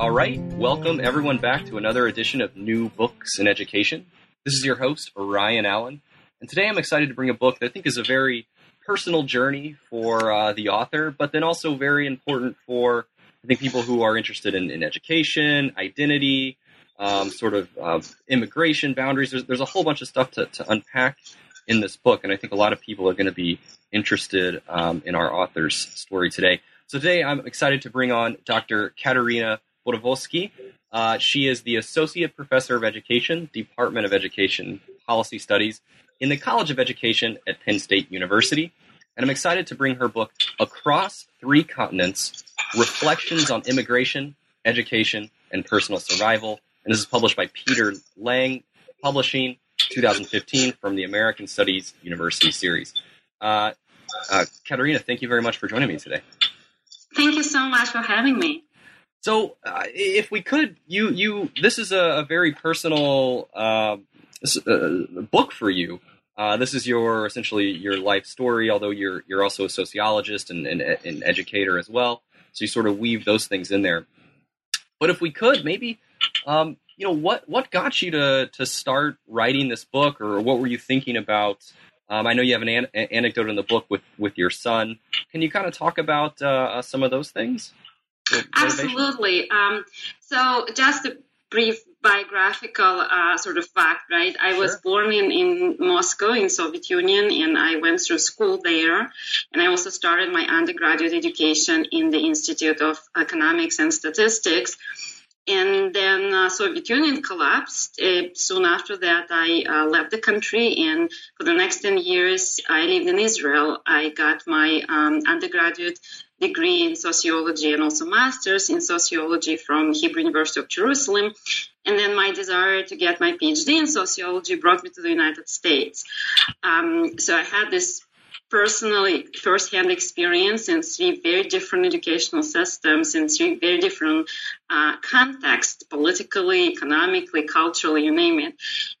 All right, welcome everyone back to another edition of New Books in Education. This is your host, Ryan Allen, and today I'm excited to bring a book that I think is a very personal journey for uh, the author, but then also very important for I think people who are interested in, in education, identity, um, sort of uh, immigration boundaries. There's, there's a whole bunch of stuff to, to unpack in this book, and I think a lot of people are going to be interested um, in our author's story today. So today I'm excited to bring on Dr. Katerina Bodovski. Uh, she is the Associate Professor of Education, Department of Education Policy Studies in the College of Education at Penn State University. And I'm excited to bring her book, Across Three Continents Reflections on Immigration, Education, and Personal Survival. And this is published by Peter Lang Publishing, 2015, from the American Studies University series. Uh, uh, Katerina, thank you very much for joining me today. Thank you so much for having me. So, uh, if we could, you you this is a, a very personal uh, uh, book for you. Uh, this is your essentially your life story, although you're you're also a sociologist and, and an educator as well. So you sort of weave those things in there. But if we could, maybe um, you know what what got you to to start writing this book, or what were you thinking about? Um, I know you have an, an, anecdote in the book with with your son. Can you kind of talk about uh, some of those things? Absolutely. Um, so, just a brief biographical uh, sort of fact, right? I was born in, in Moscow in Soviet Union and I went through school there. And I also started my undergraduate education in the Institute of Economics and Statistics. And then uh, Soviet Union collapsed. Uh, soon after that, I uh, left the country, and for the next 10 years, I lived in Israel. I got my um, undergraduate degree in sociology and also master's in sociology from Hebrew University of Jerusalem. And then my desire to get my PhD in sociology brought me to the United States. Um, so I had this personally first-hand experience in three very different educational systems in three very different uh, contexts politically economically culturally you name it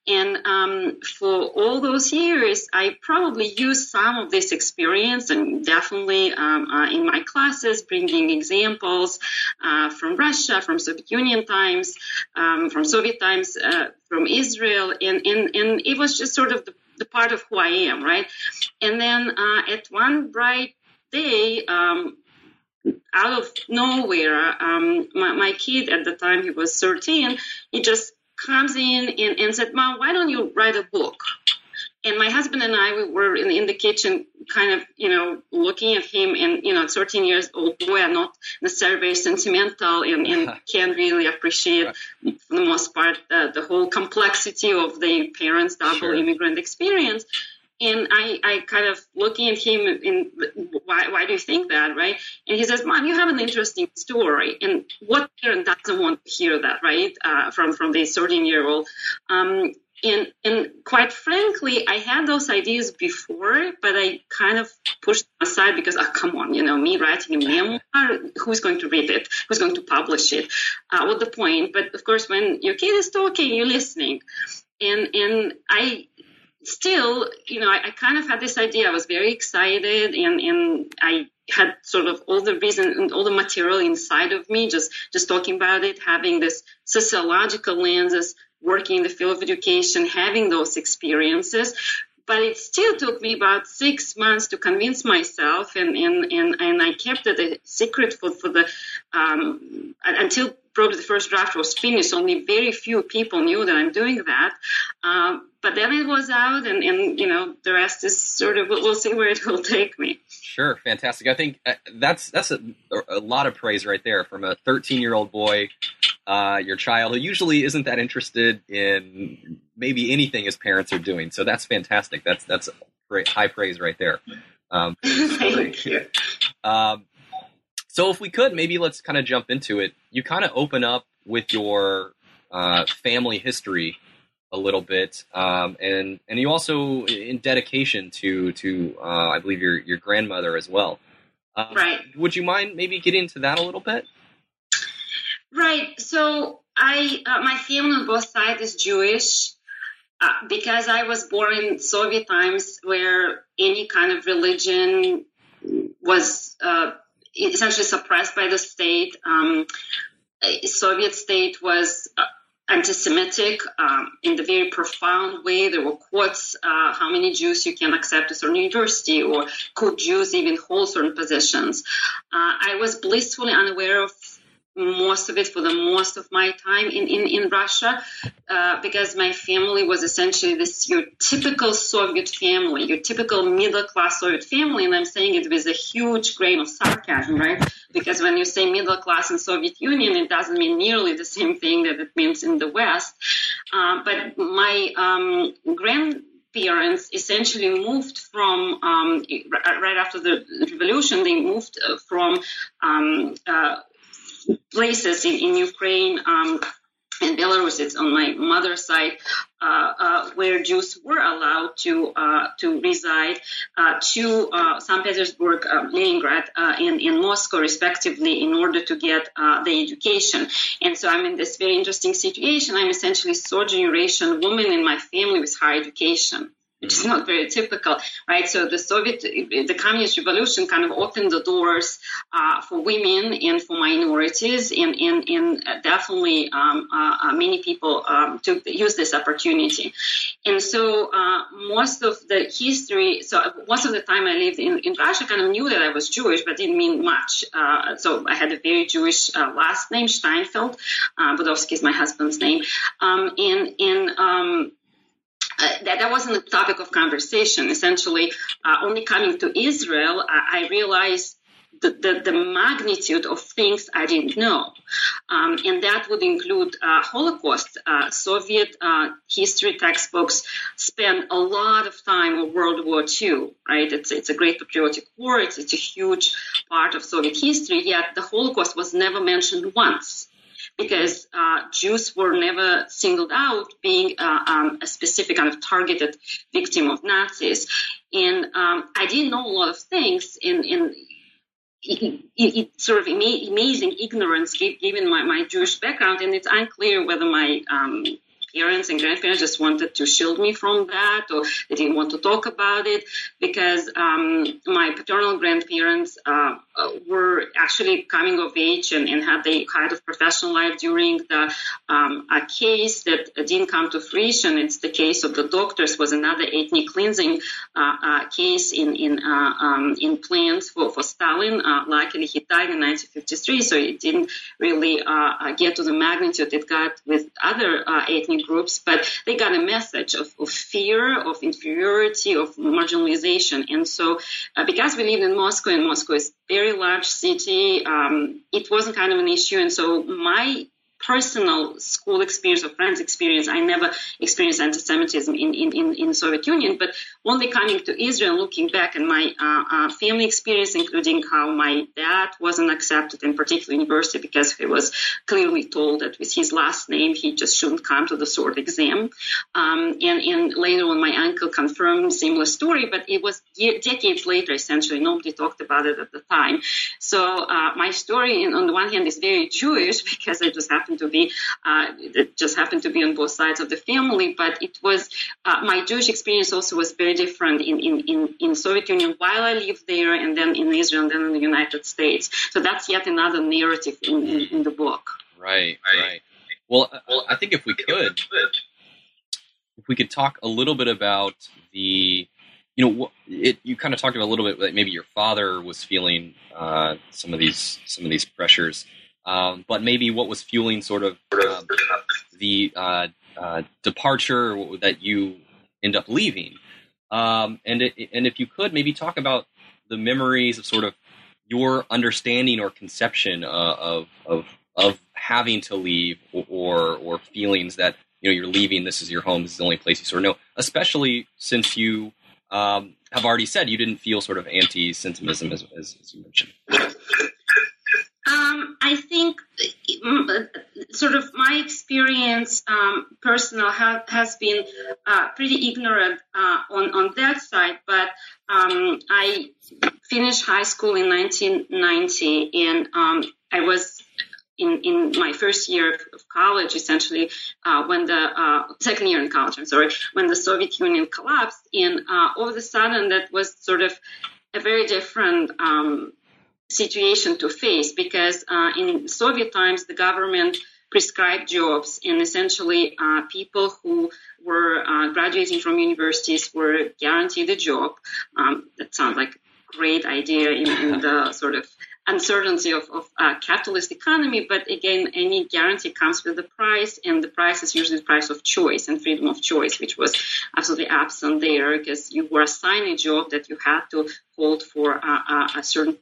and um, for all those years i probably used some of this experience and definitely um, uh, in my classes bringing examples uh, from russia from soviet union times um, from soviet times uh, from israel and, and, and it was just sort of the the part of who I am, right? And then uh, at one bright day, um, out of nowhere, um, my, my, kid at the time, he was 13, he just comes in and, and said, Mom, why don't you write a book? and my husband and I we were in, in the kitchen, kind of, you know, looking at him, and you know, 13 years old boy, are not necessarily very sentimental, and, and can really appreciate, for the most part, the, the whole complexity of the parents' double sure. immigrant experience. And I, I kind of looking at him and why, why do you think that, right? And he says, Mom, you have an interesting story. And what parent doesn't want to hear that, right? Uh, from, from this 13 year old. Um, and and quite frankly, I had those ideas before, but I kind of pushed them aside because, oh, come on, you know, me writing a memoir, who's going to read it? Who's going to publish it? Uh, what the point? But of course, when your kid is talking, you're listening, and and I still, you know, I, I kind of had this idea. I was very excited, and and I had sort of all the reason and all the material inside of me, just just talking about it, having this sociological lenses working in the field of education, having those experiences. But it still took me about six months to convince myself, and, and, and, and I kept it a secret for, for the um, until probably the first draft was finished. Only very few people knew that I'm doing that. Um, but then it was out, and, and you know the rest is sort of we'll see where it will take me. Sure, fantastic. I think uh, that's that's a, a lot of praise right there from a 13 year old boy uh, your child who usually isn't that interested in maybe anything his parents are doing. So that's fantastic. That's that's great high praise right there. Um, Thank you. Um, so if we could, maybe let's kind of jump into it. You kind of open up with your uh, family history a little bit, um, and and you also in dedication to to uh, I believe your your grandmother as well. Um, right. Would you mind maybe getting into that a little bit? Right. So I uh, my family on both sides is Jewish. Uh, because I was born in Soviet times where any kind of religion was uh, essentially suppressed by the state. Um, Soviet state was uh, anti-Semitic um, in the very profound way. There were quotes, uh, how many Jews you can accept at certain university, or could Jews even hold certain positions. Uh, I was blissfully unaware of most of it for the most of my time in, in, in Russia uh, because my family was essentially this your typical Soviet family, your typical middle class Soviet family. And I'm saying it with a huge grain of sarcasm, right? Because when you say middle class in Soviet Union, it doesn't mean nearly the same thing that it means in the West. Uh, but my um, grand parents essentially moved from um, right after the revolution. They moved uh, from um, uh, places in, in Ukraine um, and Belarus, it's on my mother's side, uh, uh, where Jews were allowed to uh, to reside, uh, to uh, St. Petersburg, uh, Leningrad, and in Moscow, respectively, in order to get the education. And so I'm in this very interesting situation. I'm essentially third generation woman in my family with higher education which is not very typical, right? So the Soviet, the communist revolution kind of opened the doors uh, for women and for minorities, and, and, and definitely um, uh, uh many people um, took use this opportunity. And so uh, most of the history, so most of the time I lived in, in Russia, kind of knew that I was Jewish, but didn't mean much. Uh, so I had a very Jewish uh, last name, Steinfeld. Bodovski is my husband's name. Um, and and um, that, that wasn't the topic of conversation. Essentially, uh, only coming to Israel, I, I realized the, the, the, magnitude of things I didn't know. Um, and that would include uh, Holocaust. Uh, Soviet uh, history textbooks spend a lot of time on World War II, right? It's, it's a great patriotic war, it's, it's a huge part of Soviet history, yet the Holocaust was never mentioned once because uh, Jews were never singled out being uh, um, a specific kind of targeted victim of Nazis. And um, I didn't know a lot of things in, in it, it, sort of amazing ignorance given my, my Jewish background, and it's unclear whether my um, parents and grandparents just wanted to shield me from that or they didn't want to talk about it because um, my paternal grandparents uh, were actually coming of age and, and had the kind of professional life during the um, a case that didn't come to fruition. It's the case of the doctors was another ethnic cleansing uh, uh, case in in uh, um, in plans for, for Stalin. Uh, luckily, he died in 1953, so it didn't really uh, get to the magnitude it got with other ethnic groups, but they got a message of, of fear, of inferiority, of marginalization. And so, uh, because we lived in Moscow, and Moscow is a very large city, um, it wasn't kind of an issue. And so, my personal school experience or friends experience. I never experienced anti-Semitism in, in, in, in Soviet Union, but only coming to Israel, looking back and my uh, uh, family experience, including how my dad wasn't accepted in particular university because he was clearly told that with his last name he just shouldn't come to the sword exam. Um, and, and later on, my uncle confirmed similar story, but it was decades later. Essentially, nobody talked about it at the time. So uh, my story, on the one hand, is very Jewish because I just happened happened to be uh, it just happened to be on both sides of the family. But it was uh, my Jewish experience also was very different in, in, in, in Soviet Union while I lived there, and then in Israel, and then in the United States. So that's yet another narrative in, in, in the book. Right, right. Well, well, I think if we could, if we could talk a little bit about the you know, it, you kind of talked about a little bit that maybe your father was feeling uh, some of these some of these pressures um, but maybe what was fueling sort of um, the uh, uh, departure that you end up leaving. Um, and it, and if you could maybe talk about the memories of sort of your understanding or conception uh, of of of having to leave or or feelings that you know you're leaving this is your home this is the only place you sort of know especially since you um, have already said you didn't feel sort of anti-Semitism as, as, as you mentioned. I think uh, sort of my experience, um, personal, ha- has been uh, pretty ignorant uh, on on that side. But um, I finished high school in 1990, and um, I was in, in my first year of college, essentially, uh, when the uh, second year in college, I'm sorry, when the Soviet Union collapsed, and uh, all of a sudden that was sort of a very different um, situation to face because uh, in Soviet times the government prescribed jobs and essentially uh, people who were uh, graduating from universities were guaranteed a job. Um, that sounds like a great idea in, in the sort of uncertainty of, of uh, capitalist economy, but again, any guarantee comes with the price, and the price is usually the price of choice and freedom of choice, which was absolutely absent there because you were assigned a job that you had to hold for a, a certain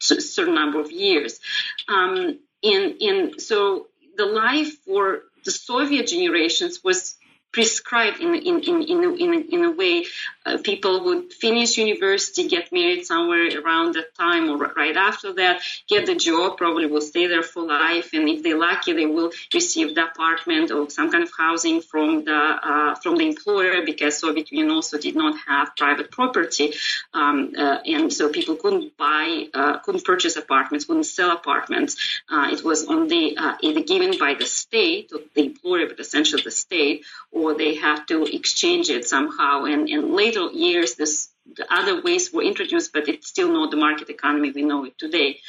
certain number of years. Um, and, and so the life for the Soviet generations was prescribed in in in in in in a way. Uh, people would finish university, get married somewhere around that time or right after that, get the job, probably will stay there for life, and if they're lucky, they will receive the apartment or some kind of housing from the uh, from the employer because Soviet Union also did not have private property, um, uh, and so people couldn't buy, uh, couldn't purchase apartments, couldn't sell apartments. Uh, it was only uh, either given by the state, the employer, but essentially the state or they have to exchange it somehow. And in later years, this the other ways were introduced, but it's still not the market economy we know it today.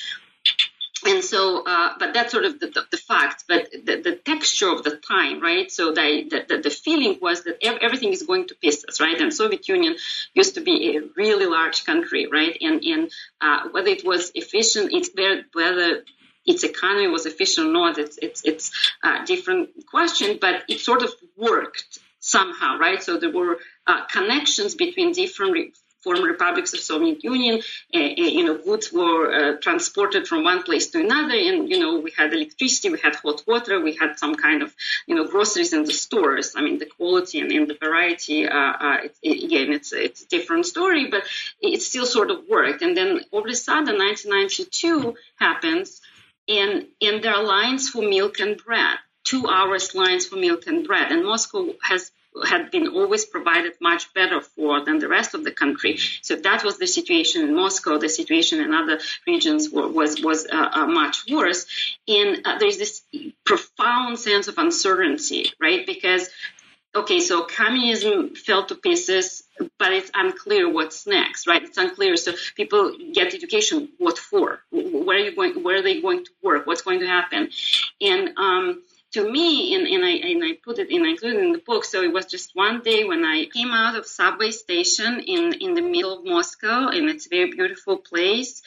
And so, uh, but that's sort of the, the, the fact, but the, the, texture of the time, right? So the, the, the feeling was that everything is going to pieces, right? And Soviet Union used to be a really large country, right? And, and uh, whether it was efficient, it's whether its economy was efficient or not, it's it's it's a different question, but it sort of worked somehow, right? So there were uh, connections between different re- former republics of Soviet Union. Uh, you know, goods were uh, transported from one place to another, and you know, we had electricity, we had hot water, we had some kind of you know groceries in the stores. I mean, the quality and, and the variety. Uh, uh it, it, again, it's it's a different story, but it still sort of worked. And then all of a sudden, 1992 happens and, and there are lines for milk and bread, two hours lines for milk and bread. And Moscow has had been always provided much better for than the rest of the country. So that was the situation in Moscow. The situation in other regions was was uh, uh, much worse. And uh, there's this profound sense of uncertainty, right? Because okay, so communism fell to pieces, but it's unclear what's next, right? It's unclear. So people get education. What for? Where are you going? Where are they going to work? What's going to happen? And um, to me, and, and I and I put it in, I included in the book. So it was just one day when I came out of subway station in in the middle of Moscow, and it's a very beautiful place.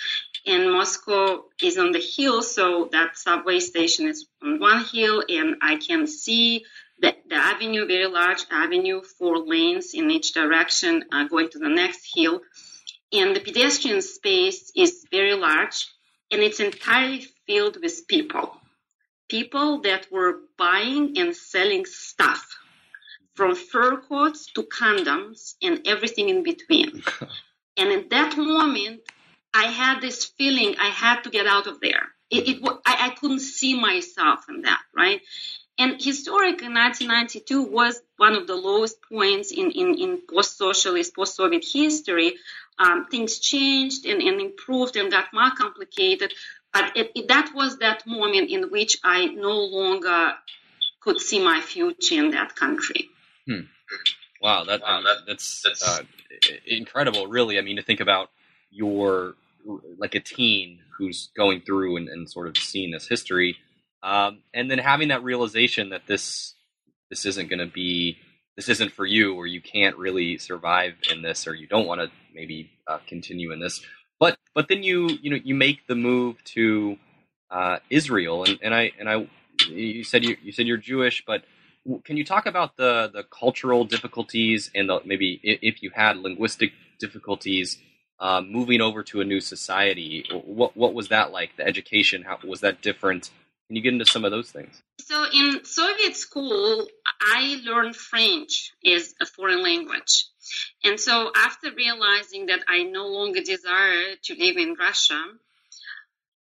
And Moscow is on the hill, so that subway station is on one hill, and I can see the, the avenue, very large avenue, four lanes in each direction, uh, going to the next hill. And the pedestrian space is very large, and it's entirely filled with people. People that were buying and selling stuff, from fur coats to condoms and everything in between. and at that moment, I had this feeling I had to get out of there. It, it I, I couldn't see myself in that, right? And historically, 1992 was one of the lowest points in, in, in post socialist, post Soviet history. Um, things changed and, and, improved and got more complicated. But it, it, that was that moment in which I no longer could see my future in that country. Hmm. Wow, that, wow, that that's, that's uh, incredible, really. I mean, to think about your like a teen who's going through and, and sort of seeing this history um, and then having that realization that this this isn't going to be this isn't for you, or you can't really survive in this, or you don't want to maybe uh, continue in this. But but then you you know you make the move to uh, Israel, and, and I and I you said you, you said you're Jewish, but can you talk about the the cultural difficulties and the, maybe if you had linguistic difficulties uh, moving over to a new society? What what was that like? The education, how was that different? Can you get into some of those things? So in Soviet school, I learned French as a foreign language. And so, after realizing that I no longer desire to live in Russia,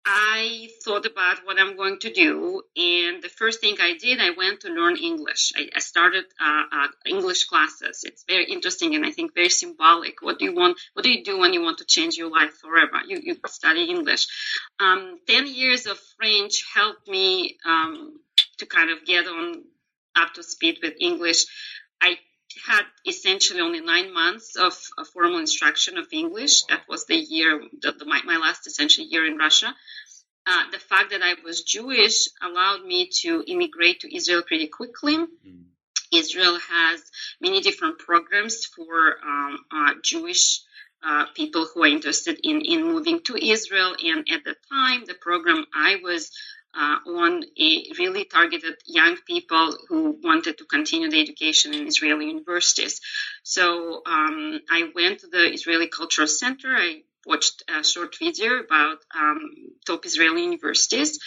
I thought about what I'm going to do, and the first thing I did, I went to learn English. I, I started uh, uh, English classes. It's very interesting and I think very symbolic. What do you want? What do you do when you want to change your life forever? You, you study English. Um, Ten years of French helped me um, to kind of get on up to speed with English. Had essentially only nine months of, of formal instruction of English. That was the year, the, the, my, my last essentially year in Russia. Uh, the fact that I was Jewish allowed me to immigrate to Israel pretty quickly. Mm. Israel has many different programs for um, uh, Jewish uh, people who are interested in, in moving to Israel. And at the time, the program I was uh, on a really targeted young people who wanted to continue the education in Israeli universities. So um, I went to the Israeli Cultural Center. I watched a short video about um, top Israeli universities.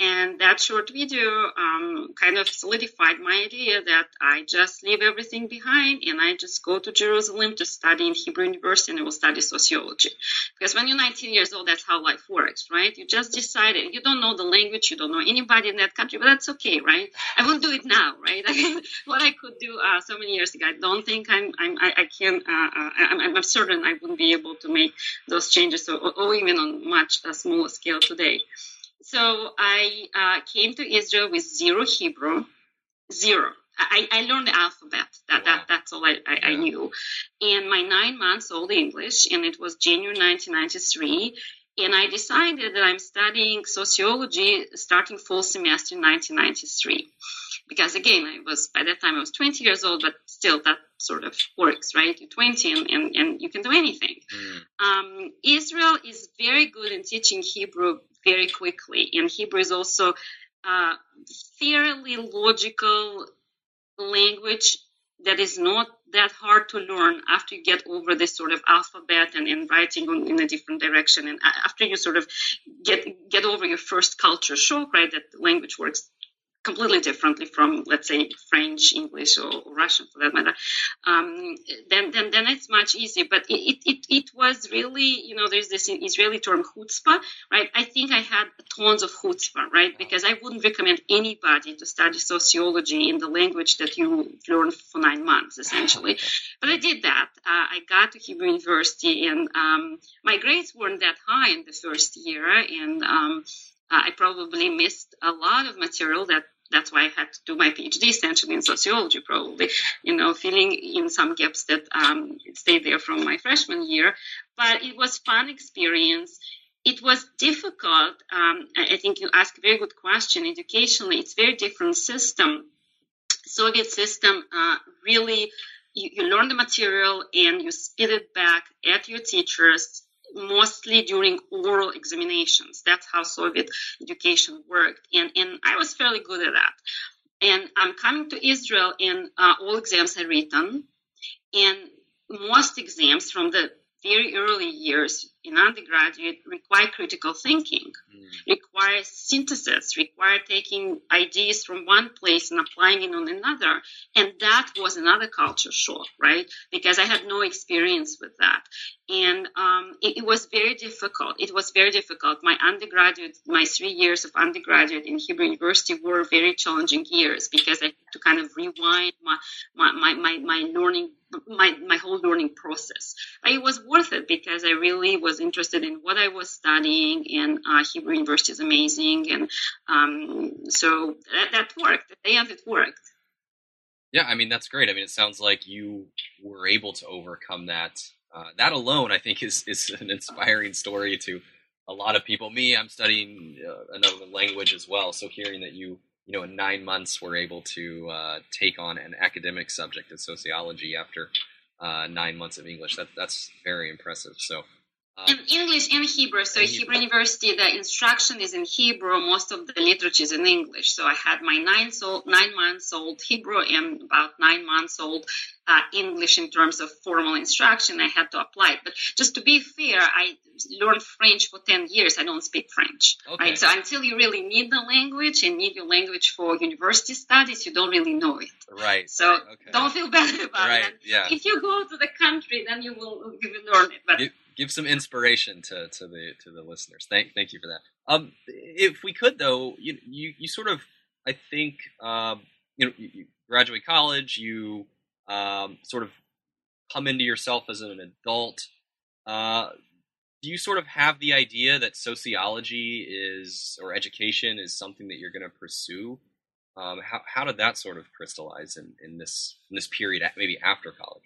And that short video um, kind of solidified my idea that I just leave everything behind and I just go to Jerusalem to study in Hebrew University and I will study sociology. Because when you're 19 years old, that's how life works, right? You just decided, you don't know the language, you don't know anybody in that country, but that's okay, right? I won't do it now, right? What I could do uh, so many years ago, I don't think I'm, I'm I, I can, uh, uh, I'm, I'm, certain I wouldn't be able to make those changes or, or even on much uh, smaller scale today. So I uh, came to Israel with zero Hebrew, zero. I, I learned the alphabet. That, wow. that that's all I, I, yeah. I, knew. And my nine months old English, and it was January 1993. And I decided that I'm studying sociology starting fall semester in 1993. Because again, I was by that time I was 20 years old, but still that sort of works, right? You're 20 and, and, and you can do anything. Mm. Um, Israel is very good in teaching Hebrew very quickly. And Hebrew is also a fairly logical language that is not that hard to learn after you get over this sort of alphabet and, and writing on, in a different direction and after you sort of get get over your first culture shock right that language works completely differently from, let's say, French, English, or, or Russian for that matter, um, then, then then it's much easier. But it, it, it was really, you know, there's this Israeli term chutzpah, right? I think I had tons of chutzpah, right? Because I wouldn't recommend anybody to study sociology in the language that you learn for nine months, essentially. But I did that. Uh, I got to Hebrew University, and um, my grades weren't that high in the first year, and um, I probably missed a lot of material that that's why I had to do my PhD essentially in sociology, probably, you know, filling in some gaps that um, stayed there from my freshman year. But it was fun experience. It was difficult. Um, I think you ask a very good question. Educationally, it's very different system. Soviet system uh, really you, you learn the material and you spit it back at your teachers mostly during oral examinations. That's how Soviet education worked. And, and I was fairly good at that. And I'm coming to Israel, and uh, all exams are written. And most exams from the very early years in undergraduate require critical thinking, mm. require synthesis, require taking ideas from one place and applying it on another. And that was another culture shock, right? Because I had no experience with that. And um, it, it, was very difficult. It was very difficult. My undergraduate, my three years of undergraduate in Hebrew University were very challenging years because I had to kind of rewind my, my, my, my, my learning my, my whole learning process. It was worth it because I really was interested in what I was studying, and uh, Hebrew University is amazing, and um, so that, that worked. At the end, it worked. Yeah, I mean that's great. I mean, it sounds like you were able to overcome that. Uh, that alone, I think, is is an inspiring story to a lot of people. Me, I'm studying uh, another language as well, so hearing that you you know, in nine months, were able to uh, take on an academic subject of sociology after uh, nine months of English. That, that's very impressive. So, in English and Hebrew. So Hebrew. University, the instruction is in Hebrew. Most of the literature is in English. So I had my nine old, nine months old Hebrew and about nine months old uh, English in terms of formal instruction. I had to apply it. But just to be fair, I learned French for 10 years. I don't speak French. Okay. Right? So until you really need the language and need your language for university studies, you don't really know it. Right. So okay. don't feel bad about right. it. Yeah. If you go to the country, then you will, you will learn it. But give, give some inspiration to, to the to the listeners. Thank thank you for that. Um, if we could though, you you, you sort of I think um, you know you, you graduate college, you um, sort of come into yourself as an adult. Uh, do you sort of have the idea that sociology is or education is something that you're going to pursue? Um, how how did that sort of crystallize in, in this in this period, maybe after college?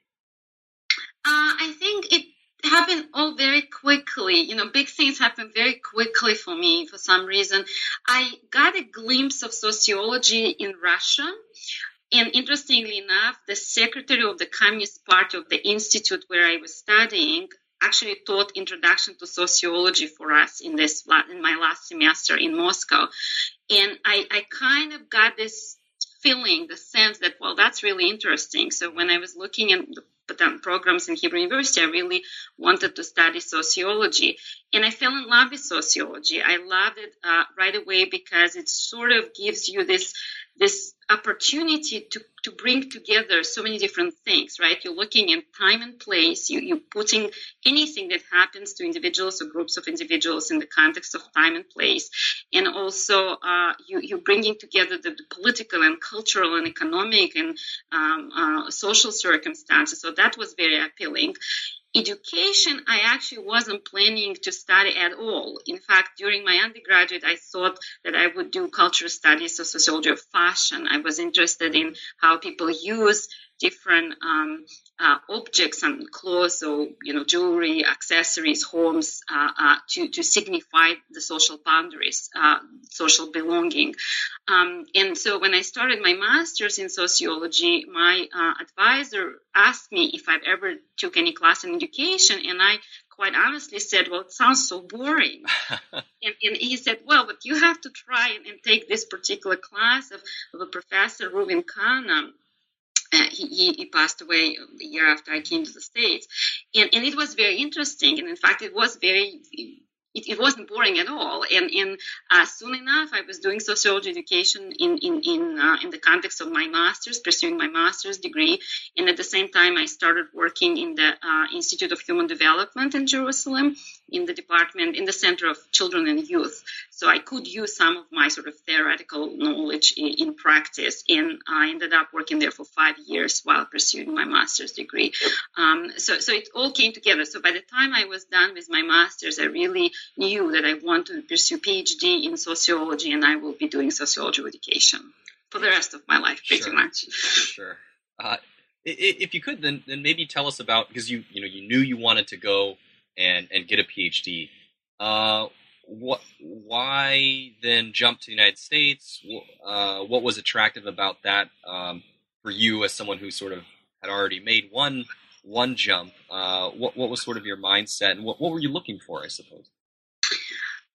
Uh, I think it happened all very quickly. You know, big things happened very quickly for me for some reason. I got a glimpse of sociology in Russia. And interestingly enough, the secretary of the Communist Party of the institute where I was studying actually taught introduction to sociology for us in this in my last semester in Moscow, and I, I kind of got this feeling, the sense that well, that's really interesting. So when I was looking the programs in Hebrew University, I really wanted to study sociology. And I fell in love with sociology. I loved it uh, right away because it sort of gives you this this opportunity to, to bring together so many different things, right? You're looking at time and place, you, you're putting anything that happens to individuals or groups of individuals in the context of time and place. And also, uh, you, you're bringing together the, the, political and cultural and economic and um, uh, social circumstances. So that was very appealing. Education, I actually wasn't planning to study at all. In fact, during my undergraduate, I thought that I would do cultural studies or sociology of fashion. I was interested in how people use different um, uh, objects and clothes or you know jewelry, accessories, homes uh, uh, to to signify the social boundaries, uh, social belonging. Um, and so when I started my master's in sociology, my uh, advisor asked me if I've ever took any class in education, and I quite honestly said, "Well, it sounds so boring." and, and, he said, "Well, but you have to try and, and take this particular class of, of a professor, Reuven Kahane." He, he, passed away a year after I came to the States. And, and it was very interesting. And in fact, it was very it, it, wasn't boring at all. And, and uh, soon enough, I was doing sociology education in in in, uh, in the context of my master's, pursuing my master's degree. And at the same time, I started working in the uh, Institute of Human Development in Jerusalem, in the department, in the Center of Children and Youth. So I could use some of my sort of theoretical knowledge in, in practice. And I ended up working there for five years while pursuing my master's degree. Um, so so it all came together. So by the time I was done with my master's, I really knew that I want to pursue PhD in sociology, and I will be doing sociology education for the rest of my life, pretty sure. much. Sure. Uh, if you could, then then maybe tell us about because you you know you knew you wanted to go and and get a PhD. Uh, what why then jump to the United States? Uh, what was attractive about that um, for you as someone who sort of had already made one one jump? Uh, what what was sort of your mindset, and what what were you looking for? I suppose.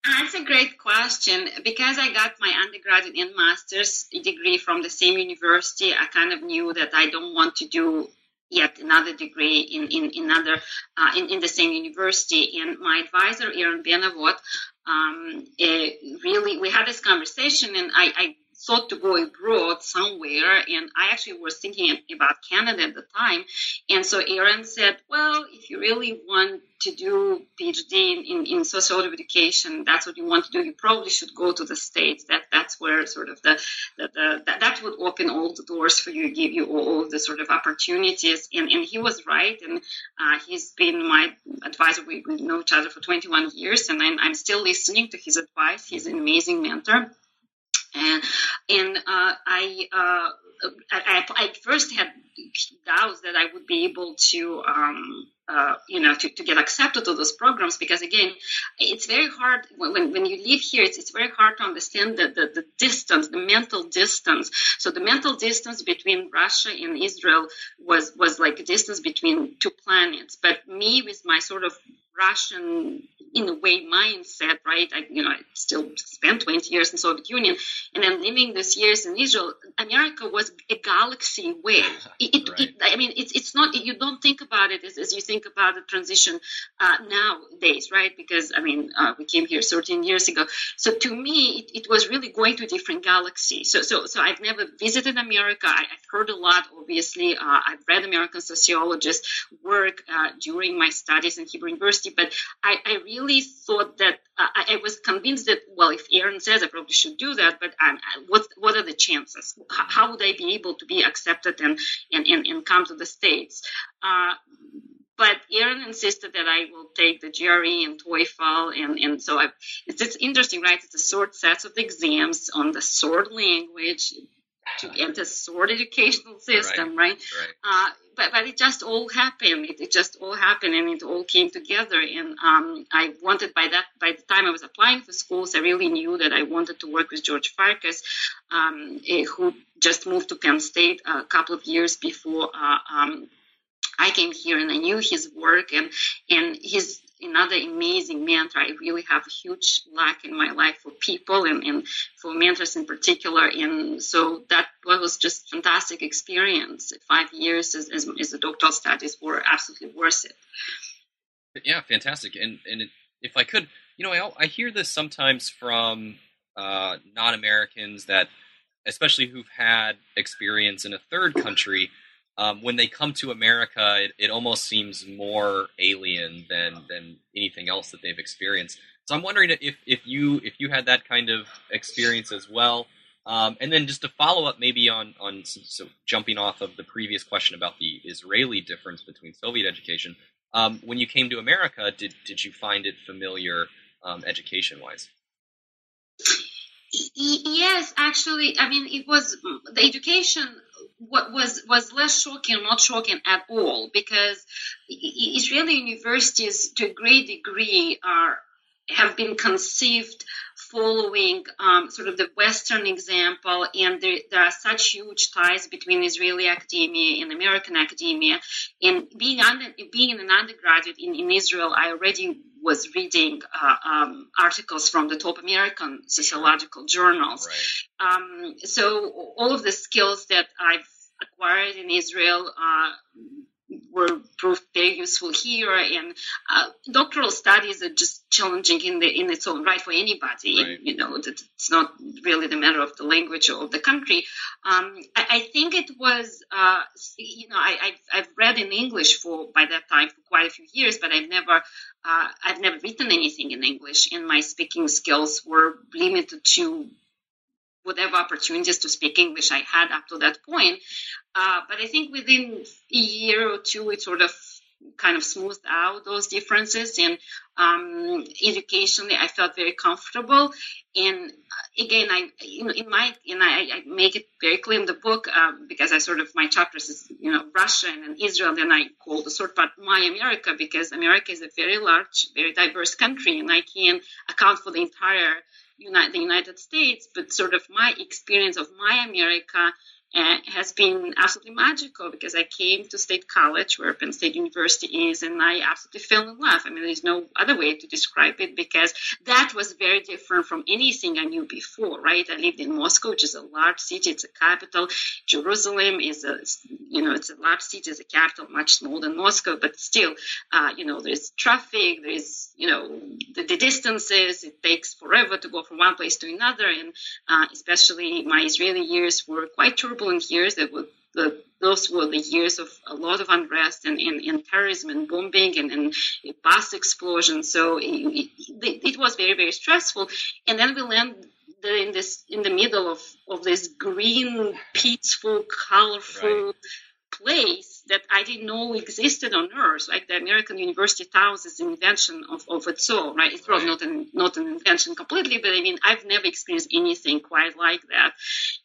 That's a great question. Because I got my undergraduate and master's degree from the same university, I kind of knew that I don't want to do yet another degree in, in, another uh, in, in the same university. And my advisor, Aaron Benavot, um, it really, we had this conversation, and I, I thought to go abroad somewhere, and I actually was thinking about Canada at the time. And so Aaron said, "Well, if you really want to do PhD in, in, of education, that's what you want to do. You probably should go to the states. That that's where sort of the, the, the that, that would open all the doors for you, give you all, all the sort of opportunities." And and he was right, and uh, he's been my advisor. We, we know each other for 21 years, and I'm, I'm still listening to his advice. He's an amazing mentor and and uh, I, uh, I, I first had doubts that I would be able to um, uh, you know to, to get accepted to those programs because again it's very hard when, when you live here it's, it's very hard to understand the, the, the distance the mental distance. So the mental distance between Russia and Israel was was like a distance between two planets. But me with my sort of Russian in a way mindset, right? I, you know, I still spent 20 years in Soviet Union, and then living those years in Israel. America was a galaxy away. It, it, right. it, I mean, it's it's not. You don't think about it as, as you think about the transition uh, nowadays, right? Because I mean, uh, we came here 13 years ago. So to me, it, was really going to a different galaxy. So so so I've never visited America. I, have heard a lot, obviously. Uh, I've read American sociologists' work uh, during my studies in Hebrew University, but I, I really thought that uh, I, I, was convinced that well, if Aaron says, I probably should do that. But um, what what are the chances? How, how, would I be able to be accepted and and, and, and come to the states? Uh, but Aaron insisted that I will take the GRE and TOEFL, and, and so I, it's, it's interesting, right? It's a short set of exams on the short language to get a short educational system, right? right? right. Uh, but but it just all happened. It, it, just all happened, and it all came together. And um, I wanted by that by the time I was applying for schools, I really knew that I wanted to work with George Farkas, um, eh, who just moved to Penn State a couple of years before. Uh, um, I came here and I knew his work and and his another amazing mentor. I really have a huge lack in my life for people and, and for mentors in particular. And so that was just fantastic experience. Five years as, as, as a doctoral studies were absolutely worth it. Yeah, fantastic. And and if I could, you know, I, I hear this sometimes from uh, non-Americans that, especially who've had experience in a third country, um, when they come to America, it, it almost seems more alien than than anything else that they've experienced. So I'm wondering if if you if you had that kind of experience as well. Um, and then just to follow up, maybe on on so jumping off of the previous question about the Israeli difference between Soviet education, um, when you came to America, did did you find it familiar um, education wise? Yes, actually, I mean, it was the education what was was less shocking, not shocking at all, because Israeli universities, to a great degree, are have been conceived following um, sort of the Western example, and there, there, are such huge ties between Israeli academia and American academia. And being under, being an undergraduate in, in Israel, I already was reading uh, um, articles from the top American sociological journals. Right. Um, so all of the skills that I've acquired in Israel uh, were proved very useful here. And uh, doctoral studies are just challenging in the in its own right for anybody. Right. You know, that it's not really the matter of the language or of the country. Um, I, I, think it was, uh, you know, I, have read in English for by that time for quite a few years, but I've never. Uh, I've never written anything in English, and my speaking skills were limited to whatever opportunities to speak English I had up to that point. Uh, but I think within a year or two, it sort of kind of smoothed out those differences. And um, educationally, I felt very comfortable. And uh, again, I you know, in my and I, I, make it very clear in the book uh, because I sort of my chapters is you know Russia and Israel. Then I call the sort part my America because America is a very large, very diverse country, and I can account for the entire United, the United States, but sort of my experience of my America uh, has been absolutely magical because I came to State College, where Penn State University is, and I absolutely fell in love. I mean, there's no other way to describe it because that was very different from anything I knew before, right? I lived in Moscow, which is a large city, it's a capital. Jerusalem is a, you know, it's a large city, it's a capital, much smaller than Moscow, but still, uh, you know, there's traffic, there's, you know, the, the, distances, it takes forever to go from one place to another, and uh, especially my Israeli years were quite turbulent turbulent years. That were the, those were the years of a lot of unrest and, and, and terrorism and bombing and, and bus explosions. So it, it, it, was very very stressful. And then we land in this in the middle of, of this green, peaceful, colorful. Right place that I didn't know existed on Earth. Like the American University Towns is an invention of, of its own, right? It's probably not an not an invention completely, but I mean I've never experienced anything quite like that.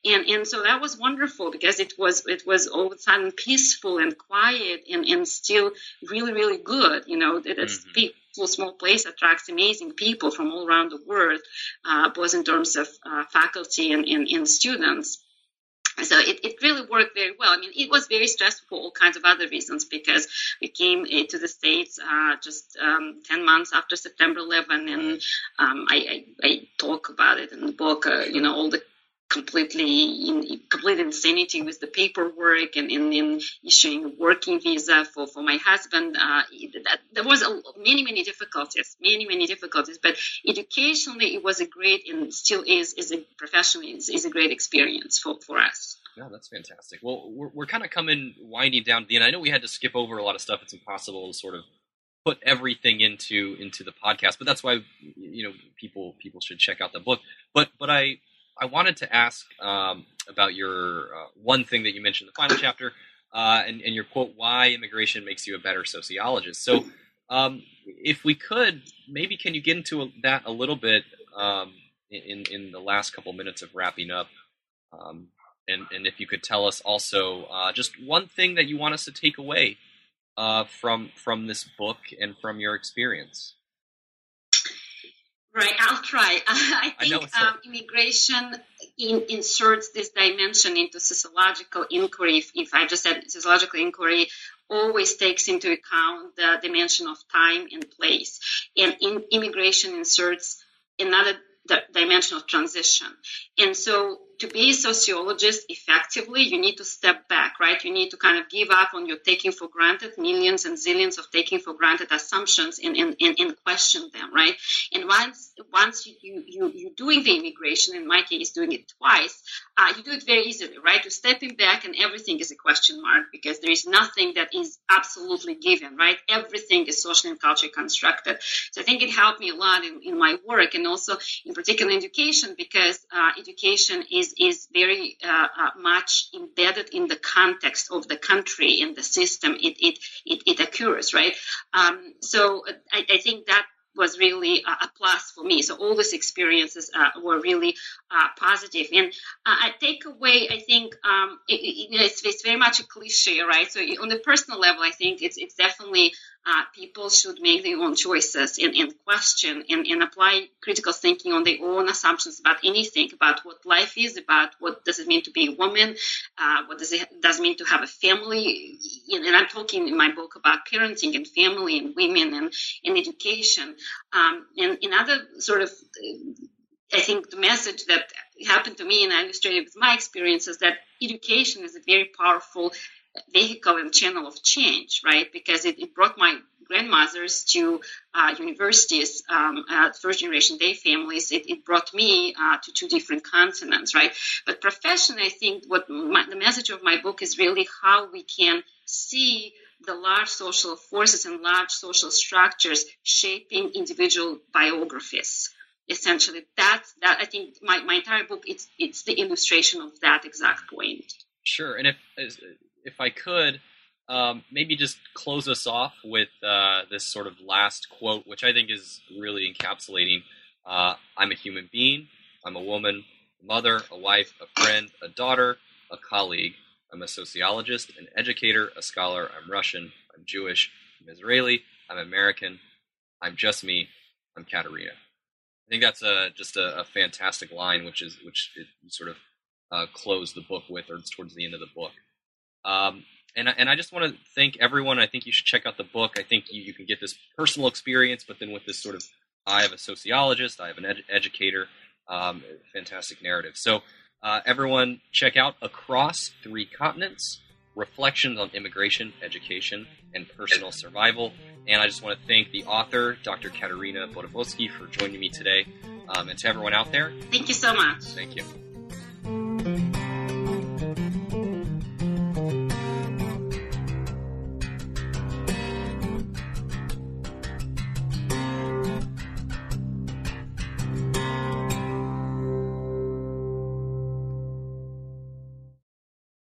And and so that was wonderful because it was it was all of a sudden peaceful and quiet and, and still really, really good. You know, that it's mm-hmm. small place attracts amazing people from all around the world, uh, both in terms of uh, faculty and, and, and students so it, it really worked very well. I mean, it was very stressful for all kinds of other reasons because we came uh, to the States uh, just um, 10 months after September 11, and um, I, I, I, talk about it in the book, uh, you know, all the completely in complete insanity with the paperwork and in, in issuing a working visa for, for my husband. Uh, that, there was a, many many difficulties, many many difficulties. But educationally, it was a great and still is is a professionally is, is a great experience for, for us. Yeah, that's fantastic. Well, we're, we're kind of coming winding down to the end. I know we had to skip over a lot of stuff. It's impossible to sort of put everything into into the podcast, but that's why you know people people should check out the book. But but I I wanted to ask um, about your uh, one thing that you mentioned in the final chapter, uh, and, and, your quote, "Why immigration makes you a better sociologist." So, um, if we could, maybe can you get into a, that a little bit um, in in the last couple minutes of wrapping up, um, and and if you could tell us also uh, just one thing that you want us to take away uh, from from this book and from your experience. Right, I'll try. I think I um, immigration in, inserts this dimension into sociological inquiry. If, if I just said sociological inquiry, always takes into account the dimension of time and place, and in, immigration inserts another dimension of transition. And so to be a sociologist effectively, you need to step back, right? You need to kind of give up on your taking for granted millions and zillions of taking for granted assumptions and, and, and, and question them, right? And once once you, you, you, are doing the immigration, in my case, doing it twice, uh, you do it very easily, right? You're stepping back and everything is a question mark because there is nothing that is absolutely given, right? Everything is social and culturally constructed. So I think it helped me a lot in, in my work and also in particular education because uh, education is is is very uh, uh, much embedded in the context of the country and the system it it it, it occurs right um, so I, I think that was really a, a plus for me. So all these experiences uh, were really uh, positive. And uh, I take away, I think, um, it, it, it's, it's, very much a cliche, right? So on the personal level, I think it's it's definitely uh, people should make their own choices and, and question and, and, apply critical thinking on their own assumptions about anything, about what life is, about what does it mean to be a woman, uh, what does it does it mean to have a family. And I'm talking in my book about parenting and family and women and, and education. Um, and another sort of I think the message that happened to me and I illustrated with my experience is that education is a very powerful vehicle and channel of change, right? Because it, it brought my grandmothers to uh, universities, um, uh, first generation day families. It, it brought me uh, to two different continents, right? But professionally, I think what my, the message of my book is really how we can see the large social forces and large social structures shaping individual biographies essentially that that i think my, my entire book it's it's the illustration of that exact point sure and if if I could, um, maybe just close us off with uh, this sort of last quote, which I think is really encapsulating. Uh, I'm a human being. I'm a woman, a mother, a wife, a friend, a daughter, a colleague. I'm a sociologist, an educator, a scholar. I'm Russian. I'm Jewish. I'm Israeli. I'm American. I'm just me. I'm Katerina. I think that's a, just a, a fantastic line, which is which it, sort of uh, close the book with, or towards the end of the book. Um, and, and I just want to thank everyone. I think you should check out the book. I think you, you can get this personal experience, but then with this sort of I have a sociologist, I have an ed- educator, um, fantastic narrative. So uh, everyone, check out Across Three Continents: Reflections on Immigration, Education, and Personal Survival. And I just want to thank the author, Dr. Katerina Bodovski, for joining me today. Um, and to everyone out there, thank you so much. Thank you.